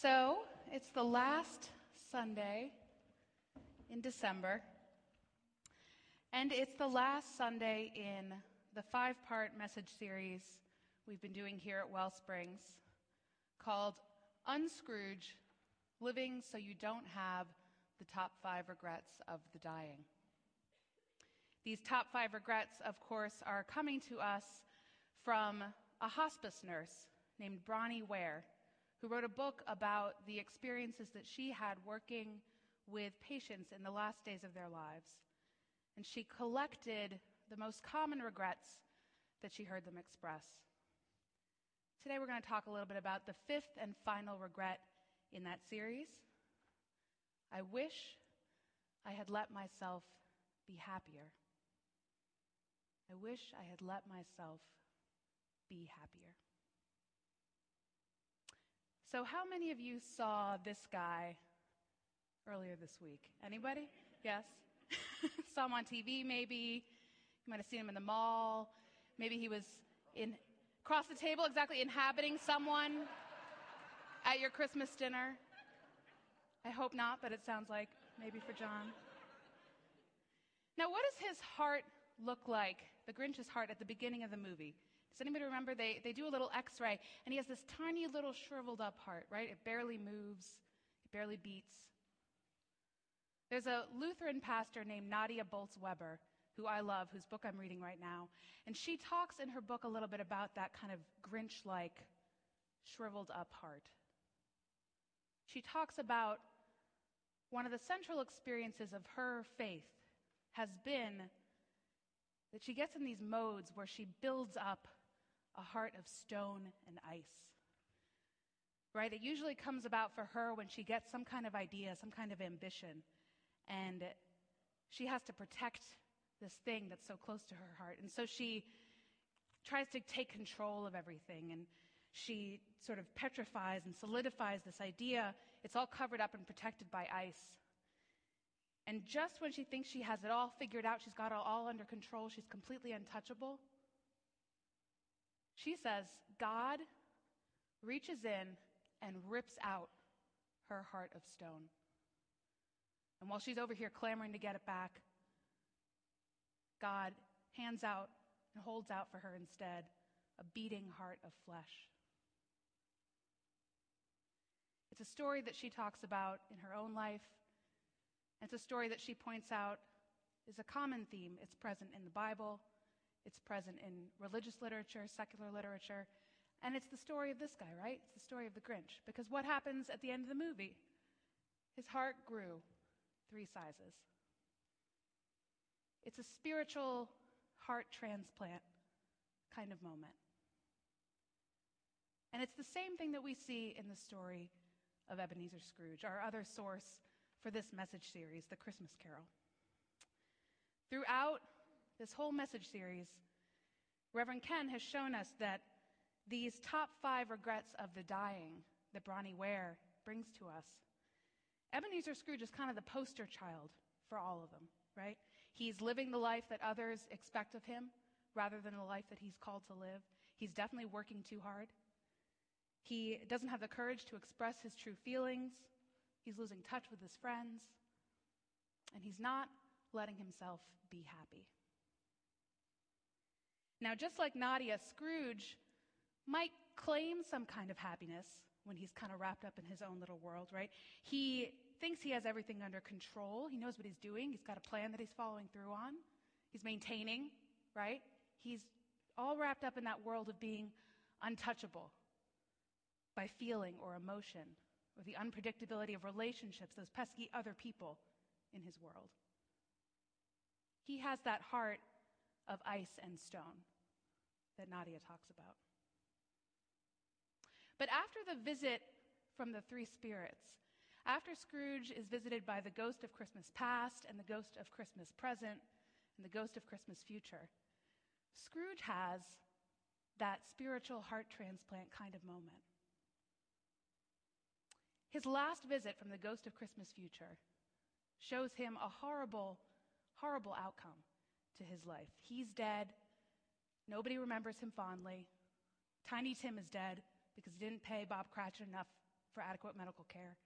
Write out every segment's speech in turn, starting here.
So, it's the last Sunday in December, and it's the last Sunday in the five part message series we've been doing here at Wellsprings called Unscrooge Living So You Don't Have the Top Five Regrets of the Dying. These top five regrets, of course, are coming to us from a hospice nurse named Bronnie Ware who wrote a book about the experiences that she had working with patients in the last days of their lives. And she collected the most common regrets that she heard them express. Today, we're going to talk a little bit about the fifth and final regret in that series. I wish I had let myself be happier. I wish I had let myself be happier. So, how many of you saw this guy earlier this week? Anybody? Yes? saw him on TV, maybe. You might have seen him in the mall. Maybe he was in across the table, exactly inhabiting someone at your Christmas dinner. I hope not, but it sounds like maybe for John. Now, what does his heart look like, the Grinch's heart, at the beginning of the movie? Does anybody remember? They, they do a little x ray, and he has this tiny little shriveled up heart, right? It barely moves, it barely beats. There's a Lutheran pastor named Nadia Bolz Weber, who I love, whose book I'm reading right now. And she talks in her book a little bit about that kind of Grinch like, shriveled up heart. She talks about one of the central experiences of her faith has been that she gets in these modes where she builds up a heart of stone and ice. Right? It usually comes about for her when she gets some kind of idea, some kind of ambition, and she has to protect this thing that's so close to her heart. And so she tries to take control of everything and she sort of petrifies and solidifies this idea. It's all covered up and protected by ice. And just when she thinks she has it all figured out, she's got it all under control, she's completely untouchable, she says, God reaches in and rips out her heart of stone. And while she's over here clamoring to get it back, God hands out and holds out for her instead a beating heart of flesh. It's a story that she talks about in her own life. It's a story that she points out is a common theme. It's present in the Bible, it's present in religious literature, secular literature, and it's the story of this guy, right? It's the story of the Grinch. Because what happens at the end of the movie? His heart grew three sizes. It's a spiritual heart transplant kind of moment. And it's the same thing that we see in the story of Ebenezer Scrooge, our other source for this message series, The Christmas Carol. Throughout this whole message series, Reverend Ken has shown us that these top five regrets of the dying that Bronnie Ware brings to us, Ebenezer Scrooge is kind of the poster child for all of them, right? He's living the life that others expect of him rather than the life that he's called to live. He's definitely working too hard. He doesn't have the courage to express his true feelings. He's losing touch with his friends. And he's not letting himself be happy. Now, just like Nadia, Scrooge might claim some kind of happiness when he's kind of wrapped up in his own little world, right? He thinks he has everything under control. He knows what he's doing. He's got a plan that he's following through on. He's maintaining, right? He's all wrapped up in that world of being untouchable by feeling or emotion or the unpredictability of relationships, those pesky other people in his world. He has that heart of ice and stone that Nadia talks about. But after the visit from the three spirits, after Scrooge is visited by the ghost of Christmas past and the ghost of Christmas present and the ghost of Christmas future, Scrooge has that spiritual heart transplant kind of moment. His last visit from the ghost of Christmas future shows him a horrible, horrible outcome to his life. He's dead. Nobody remembers him fondly. Tiny Tim is dead because he didn't pay Bob Cratchit enough for adequate medical care.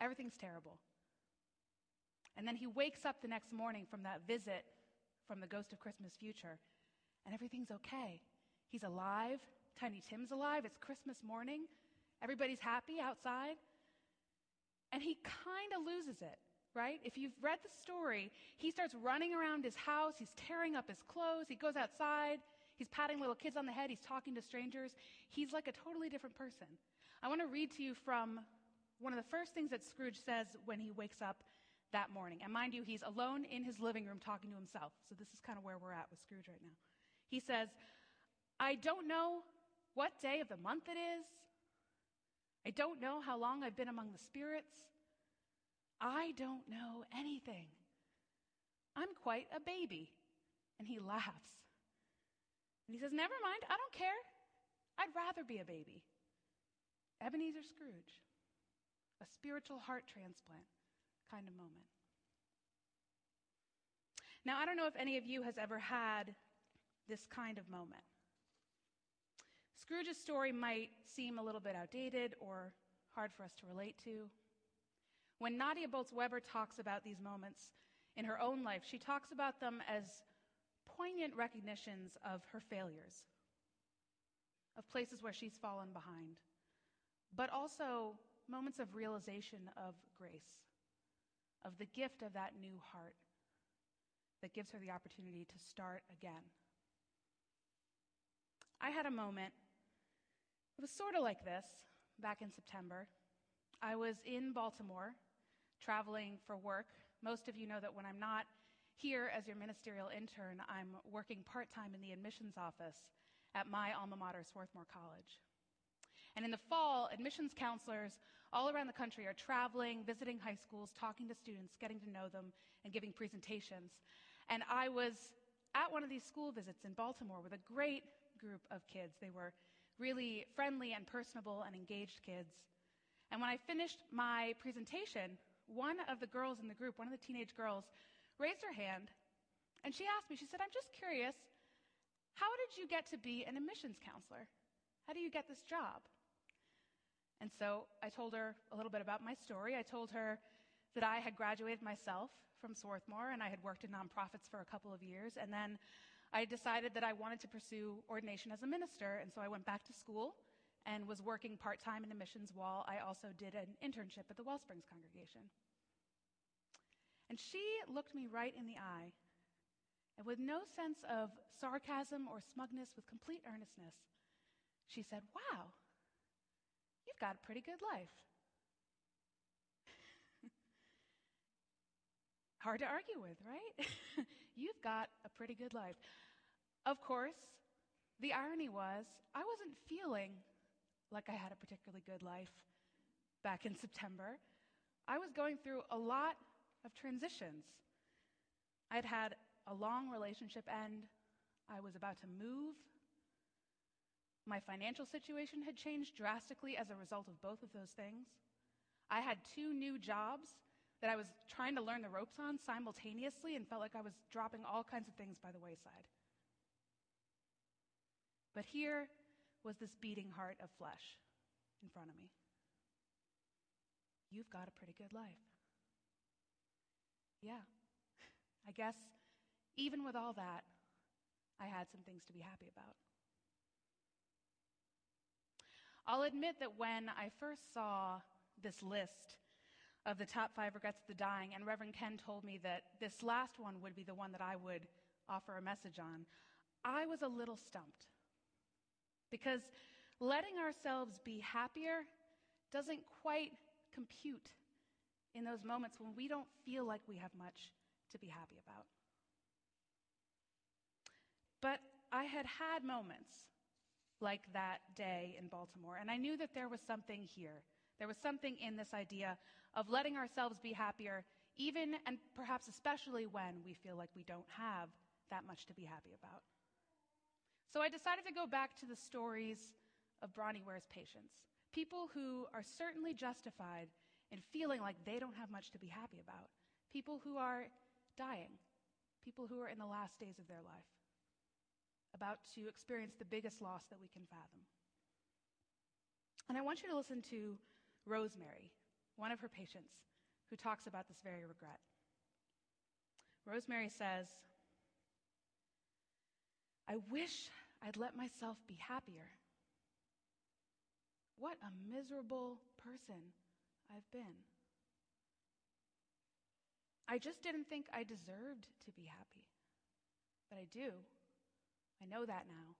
Everything's terrible. And then he wakes up the next morning from that visit from the ghost of Christmas future, and everything's okay. He's alive. Tiny Tim's alive. It's Christmas morning. Everybody's happy outside. And he kind of loses it, right? If you've read the story, he starts running around his house. He's tearing up his clothes. He goes outside. He's patting little kids on the head. He's talking to strangers. He's like a totally different person. I want to read to you from one of the first things that Scrooge says when he wakes up that morning. And mind you, he's alone in his living room talking to himself. So this is kind of where we're at with Scrooge right now. He says, I don't know what day of the month it is. I don't know how long I've been among the spirits. I don't know anything. I'm quite a baby. And he laughs. And he says, Never mind, I don't care. I'd rather be a baby. Ebenezer Scrooge, a spiritual heart transplant kind of moment. Now, I don't know if any of you has ever had this kind of moment. Scrooge's story might seem a little bit outdated or hard for us to relate to. When Nadia Bolz Weber talks about these moments in her own life, she talks about them as poignant recognitions of her failures, of places where she's fallen behind, but also moments of realization of grace of the gift of that new heart that gives her the opportunity to start again. I had a moment, it was sort of like this back in September. I was in Baltimore traveling for work. Most of you know that when I'm not here as your ministerial intern, I'm working part time in the admissions office at my alma mater, Swarthmore College. And in the fall, admissions counselors all around the country are traveling, visiting high schools, talking to students, getting to know them, and giving presentations. And I was at one of these school visits in Baltimore with a great group of kids. They were really friendly and personable and engaged kids. And when I finished my presentation, one of the girls in the group, one of the teenage girls, raised her hand and she asked me, she said, I'm just curious, how did you get to be an admissions counselor? How do you get this job? And so I told her a little bit about my story. I told her that I had graduated myself from Swarthmore and I had worked in nonprofits for a couple of years. And then I decided that I wanted to pursue ordination as a minister. And so I went back to school and was working part time in the missions while I also did an internship at the Wellsprings congregation. And she looked me right in the eye and with no sense of sarcasm or smugness, with complete earnestness, she said, Wow, you've got a pretty good life. Hard to argue with, right? you've got pretty good life. Of course, the irony was, I wasn't feeling like I had a particularly good life back in September. I was going through a lot of transitions. I'd had a long relationship end. I was about to move my financial situation had changed drastically as a result of both of those things. I had two new jobs that I was trying to learn the ropes on simultaneously and felt like I was dropping all kinds of things by the wayside. But here was this beating heart of flesh in front of me. You've got a pretty good life. Yeah, I guess even with all that, I had some things to be happy about. I'll admit that when I first saw this list of the top five regrets of the dying, and Reverend Ken told me that this last one would be the one that I would offer a message on, I was a little stumped. Because letting ourselves be happier doesn't quite compute in those moments when we don't feel like we have much to be happy about. But I had had moments like that day in Baltimore. And I knew that there was something here. There was something in this idea of letting ourselves be happier, even and perhaps especially when we feel like we don't have that much to be happy about. So I decided to go back to the stories of Bronnie Ware's patients, people who are certainly justified in feeling like they don't have much to be happy about, people who are dying, people who are in the last days of their life about to experience the biggest loss that we can fathom. And I want you to listen to Rosemary, one of her patients, who talks about this very regret. Rosemary says, I wish I'd let myself be happier. What a miserable person I've been. I just didn't think I deserved to be happy. But I do. I know that now.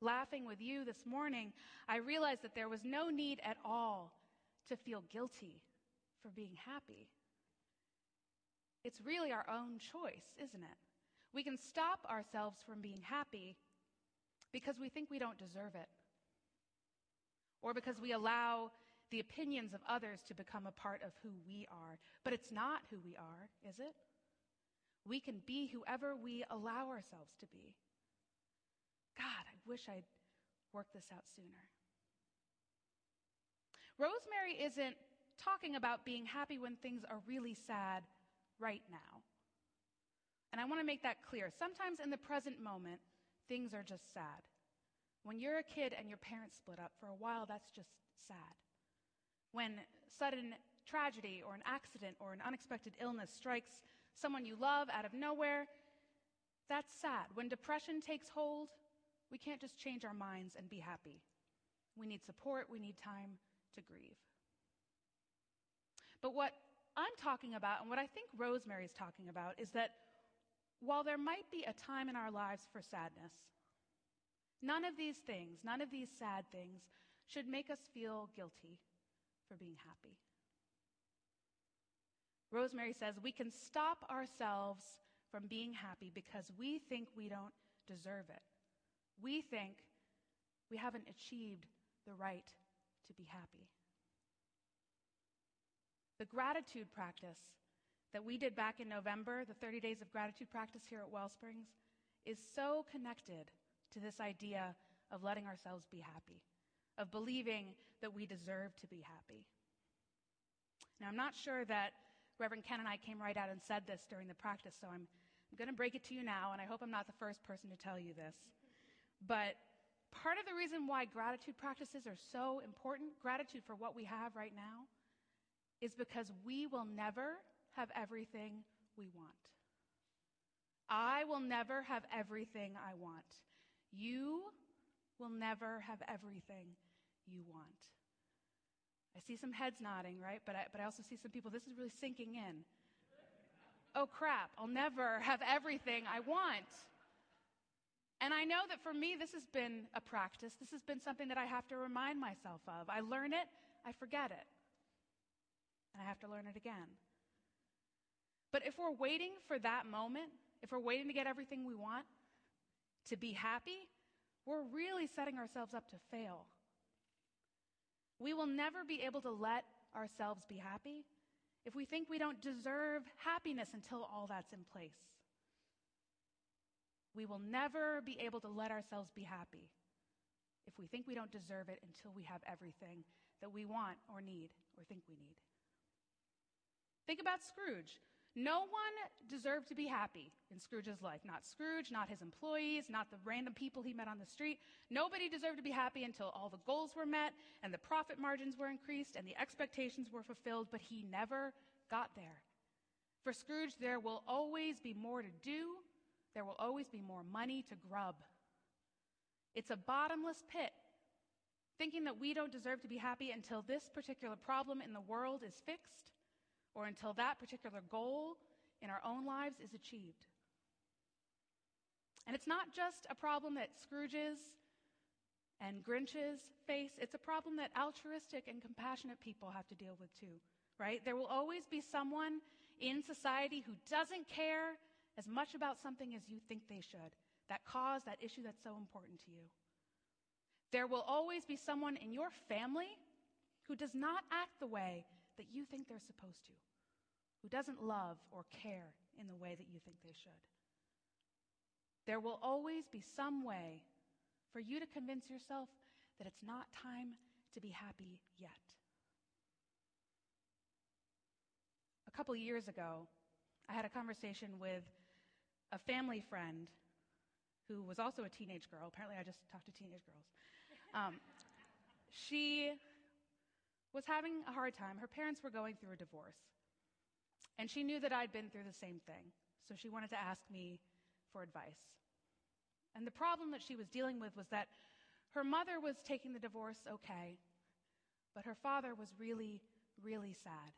Laughing with you this morning, I realized that there was no need at all to feel guilty for being happy. It's really our own choice, isn't it? We can stop ourselves from being happy because we think we don't deserve it, or because we allow the opinions of others to become a part of who we are. But it's not who we are, is it? We can be whoever we allow ourselves to be. Wish I'd worked this out sooner. Rosemary isn't talking about being happy when things are really sad right now. And I want to make that clear. Sometimes in the present moment, things are just sad. When you're a kid and your parents split up, for a while, that's just sad. When sudden tragedy or an accident or an unexpected illness strikes someone you love out of nowhere, that's sad. When depression takes hold, we can't just change our minds and be happy. We need support, we need time to grieve. But what I'm talking about, and what I think Rosemary's talking about, is that while there might be a time in our lives for sadness, none of these things, none of these sad things, should make us feel guilty for being happy. Rosemary says we can stop ourselves from being happy because we think we don't deserve it. We think we haven't achieved the right to be happy. The gratitude practice that we did back in November, the 30 days of gratitude practice here at Wellsprings, is so connected to this idea of letting ourselves be happy, of believing that we deserve to be happy. Now, I'm not sure that Reverend Ken and I came right out and said this during the practice, so I'm, I'm going to break it to you now, and I hope I'm not the first person to tell you this. But part of the reason why gratitude practices are so important, gratitude for what we have right now, is because we will never have everything we want. I will never have everything I want. You will never have everything you want. I see some heads nodding, right? But I, but I also see some people, this is really sinking in. Oh crap, I'll never have everything I want. And I know that for me, this has been a practice. This has been something that I have to remind myself of. I learn it, I forget it. And I have to learn it again. But if we're waiting for that moment, if we're waiting to get everything we want, to be happy, we're really setting ourselves up to fail. We will never be able to let ourselves be happy if we think we don't deserve happiness until all that's in place. We will never be able to let ourselves be happy if we think we don't deserve it until we have everything that we want or need or think we need. Think about Scrooge. No one deserved to be happy in Scrooge's life. Not Scrooge, not his employees, not the random people he met on the street. Nobody deserved to be happy until all the goals were met and the profit margins were increased and the expectations were fulfilled, but he never got there. For Scrooge, there will always be more to do, there will always be more money to grub. It's a bottomless pit, thinking that we don't deserve to be happy until this particular problem in the world is fixed or until that particular goal in our own lives is achieved. And it's not just a problem that Scrooges and Grinches face, it's a problem that altruistic and compassionate people have to deal with too, right? There will always be someone in society who doesn't care as much about something as you think they should, that cause, that issue that's so important to you. There will always be someone in your family who does not act the way that you think they're supposed to, who doesn't love or care in the way that you think they should. There will always be some way for you to convince yourself that it's not time to be happy yet. A couple years ago, I had a conversation with a family friend who was also a teenage girl. Apparently, I just talked to teenage girls. Um, she was having a hard time. Her parents were going through a divorce. And she knew that I'd been through the same thing. So she wanted to ask me for advice. And the problem that she was dealing with was that her mother was taking the divorce okay, but her father was really, really sad,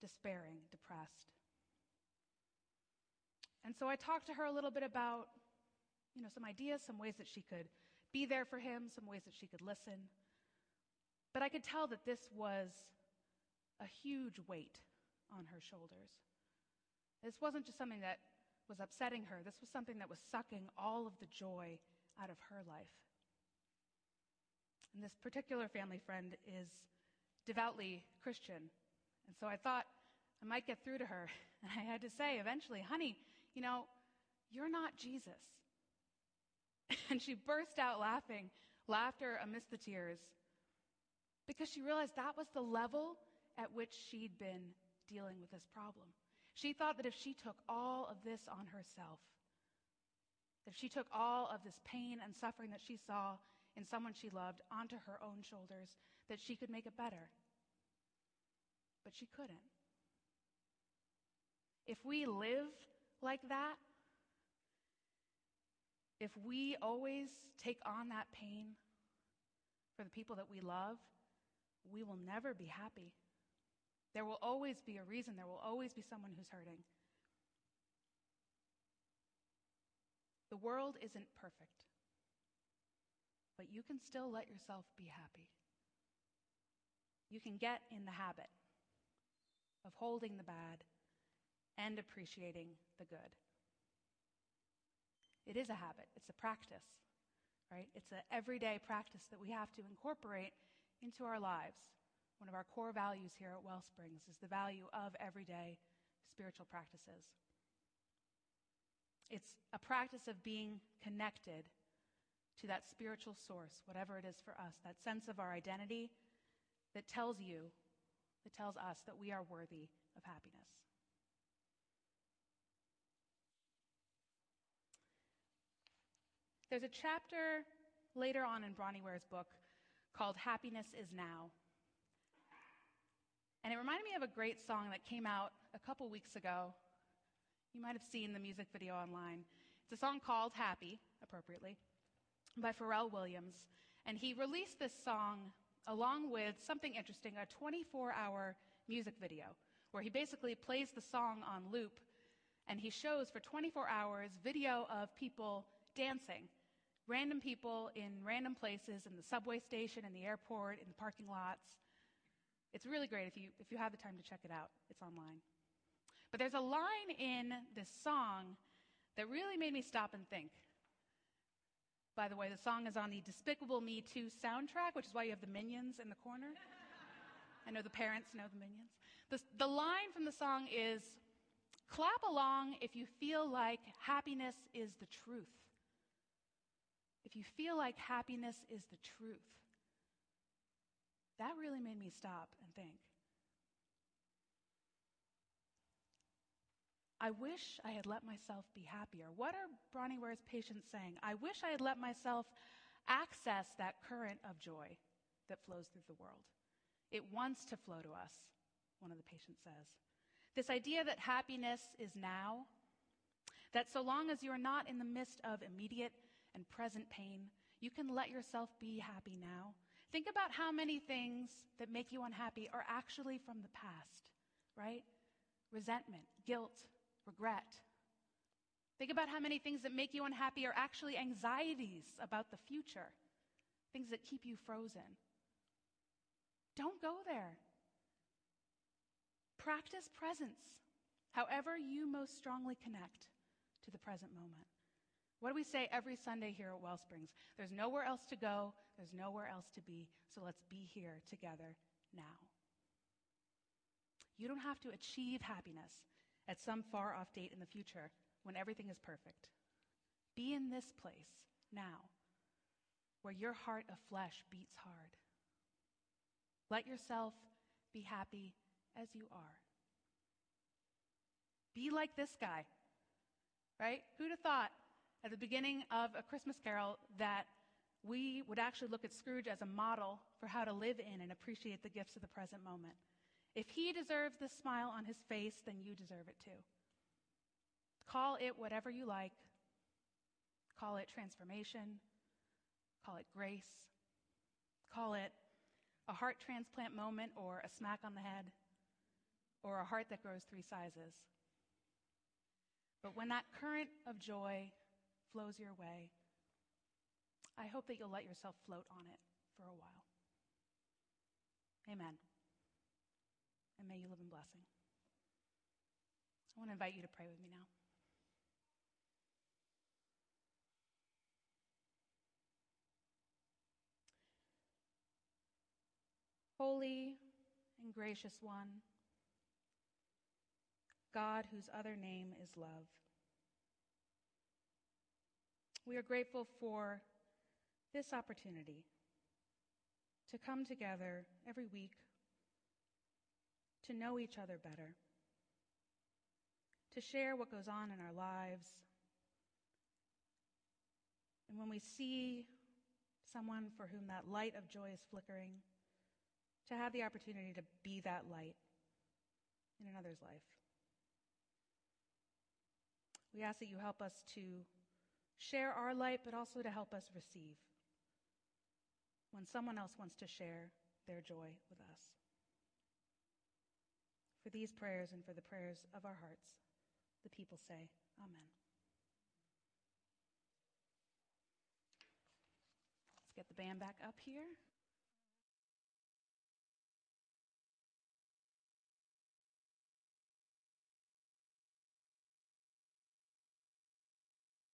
despairing, depressed. And so I talked to her a little bit about, you know, some ideas, some ways that she could be there for him, some ways that she could listen. But I could tell that this was a huge weight on her shoulders. This wasn't just something that was upsetting her, this was something that was sucking all of the joy out of her life. And this particular family friend is devoutly Christian. And so I thought I might get through to her. And I had to say eventually, honey, you know, you're not Jesus. And she burst out laughing, laughter amidst the tears, because she realized that was the level at which she'd been dealing with this problem. She thought that if she took all of this on herself, if she took all of this pain and suffering that she saw in someone she loved onto her own shoulders, that she could make it better. But she couldn't. If we live like that, if we always take on that pain for the people that we love, we will never be happy. There will always be a reason, there will always be someone who's hurting. The world isn't perfect, but you can still let yourself be happy. You can get in the habit of holding the bad and appreciating the good. It is a habit, it's a practice, right? It's an everyday practice that we have to incorporate into our lives. One of our core values here at Wellsprings is the value of everyday spiritual practices. It's a practice of being connected to that spiritual source, whatever it is for us, that sense of our identity that tells you, that tells us that we are worthy of happiness. There's a chapter later on in Bronnie Ware's book called Happiness is Now. And it reminded me of a great song that came out a couple weeks ago. You might have seen the music video online. It's a song called Happy, appropriately, by Pharrell Williams. And he released this song along with something interesting a 24 hour music video where he basically plays the song on loop and he shows for 24 hours video of people dancing random people in random places, in the subway station, in the airport, in the parking lots. It's really great if you, if you have the time to check it out. It's online. But there's a line in this song that really made me stop and think. By the way, the song is on the Despicable Me 2 soundtrack, which is why you have the minions in the corner. I know the parents know the minions. The, the line from the song is Clap along if you feel like happiness is the truth if you feel like happiness is the truth, that really made me stop and think. I wish I had let myself be happier. What are Bronnie Ware's patients saying? I wish I had let myself access that current of joy that flows through the world. It wants to flow to us, one of the patients says. This idea that happiness is now, that so long as you are not in the midst of immediate and present pain, you can let yourself be happy now. Think about how many things that make you unhappy are actually from the past, right? Resentment, guilt, regret. Think about how many things that make you unhappy are actually anxieties about the future, things that keep you frozen. Don't go there. Practice presence, however you most strongly connect to the present moment. What do we say every Sunday here at Wellsprings? There's nowhere else to go, there's nowhere else to be, so let's be here together now. You don't have to achieve happiness at some far off date in the future when everything is perfect. Be in this place now where your heart of flesh beats hard. Let yourself be happy as you are. Be like this guy, right? Who'd have thought at the beginning of A Christmas Carol that we would actually look at Scrooge as a model for how to live in and appreciate the gifts of the present moment. If he deserves the smile on his face, then you deserve it too. Call it whatever you like. Call it transformation. Call it grace. Call it a heart transplant moment or a smack on the head or a heart that grows three sizes. But when that current of joy flows your way, I hope that you'll let yourself float on it for a while. Amen. And may you live in blessing. I want to invite you to pray with me now. Holy and gracious one, God whose other name is love. We are grateful for this opportunity to come together every week to know each other better, to share what goes on in our lives. And when we see someone for whom that light of joy is flickering, to have the opportunity to be that light in another's life. We ask that you help us to share our light, but also to help us receive when someone else wants to share their joy with us. For these prayers and for the prayers of our hearts, the people say, Amen. Let's get the band back up here.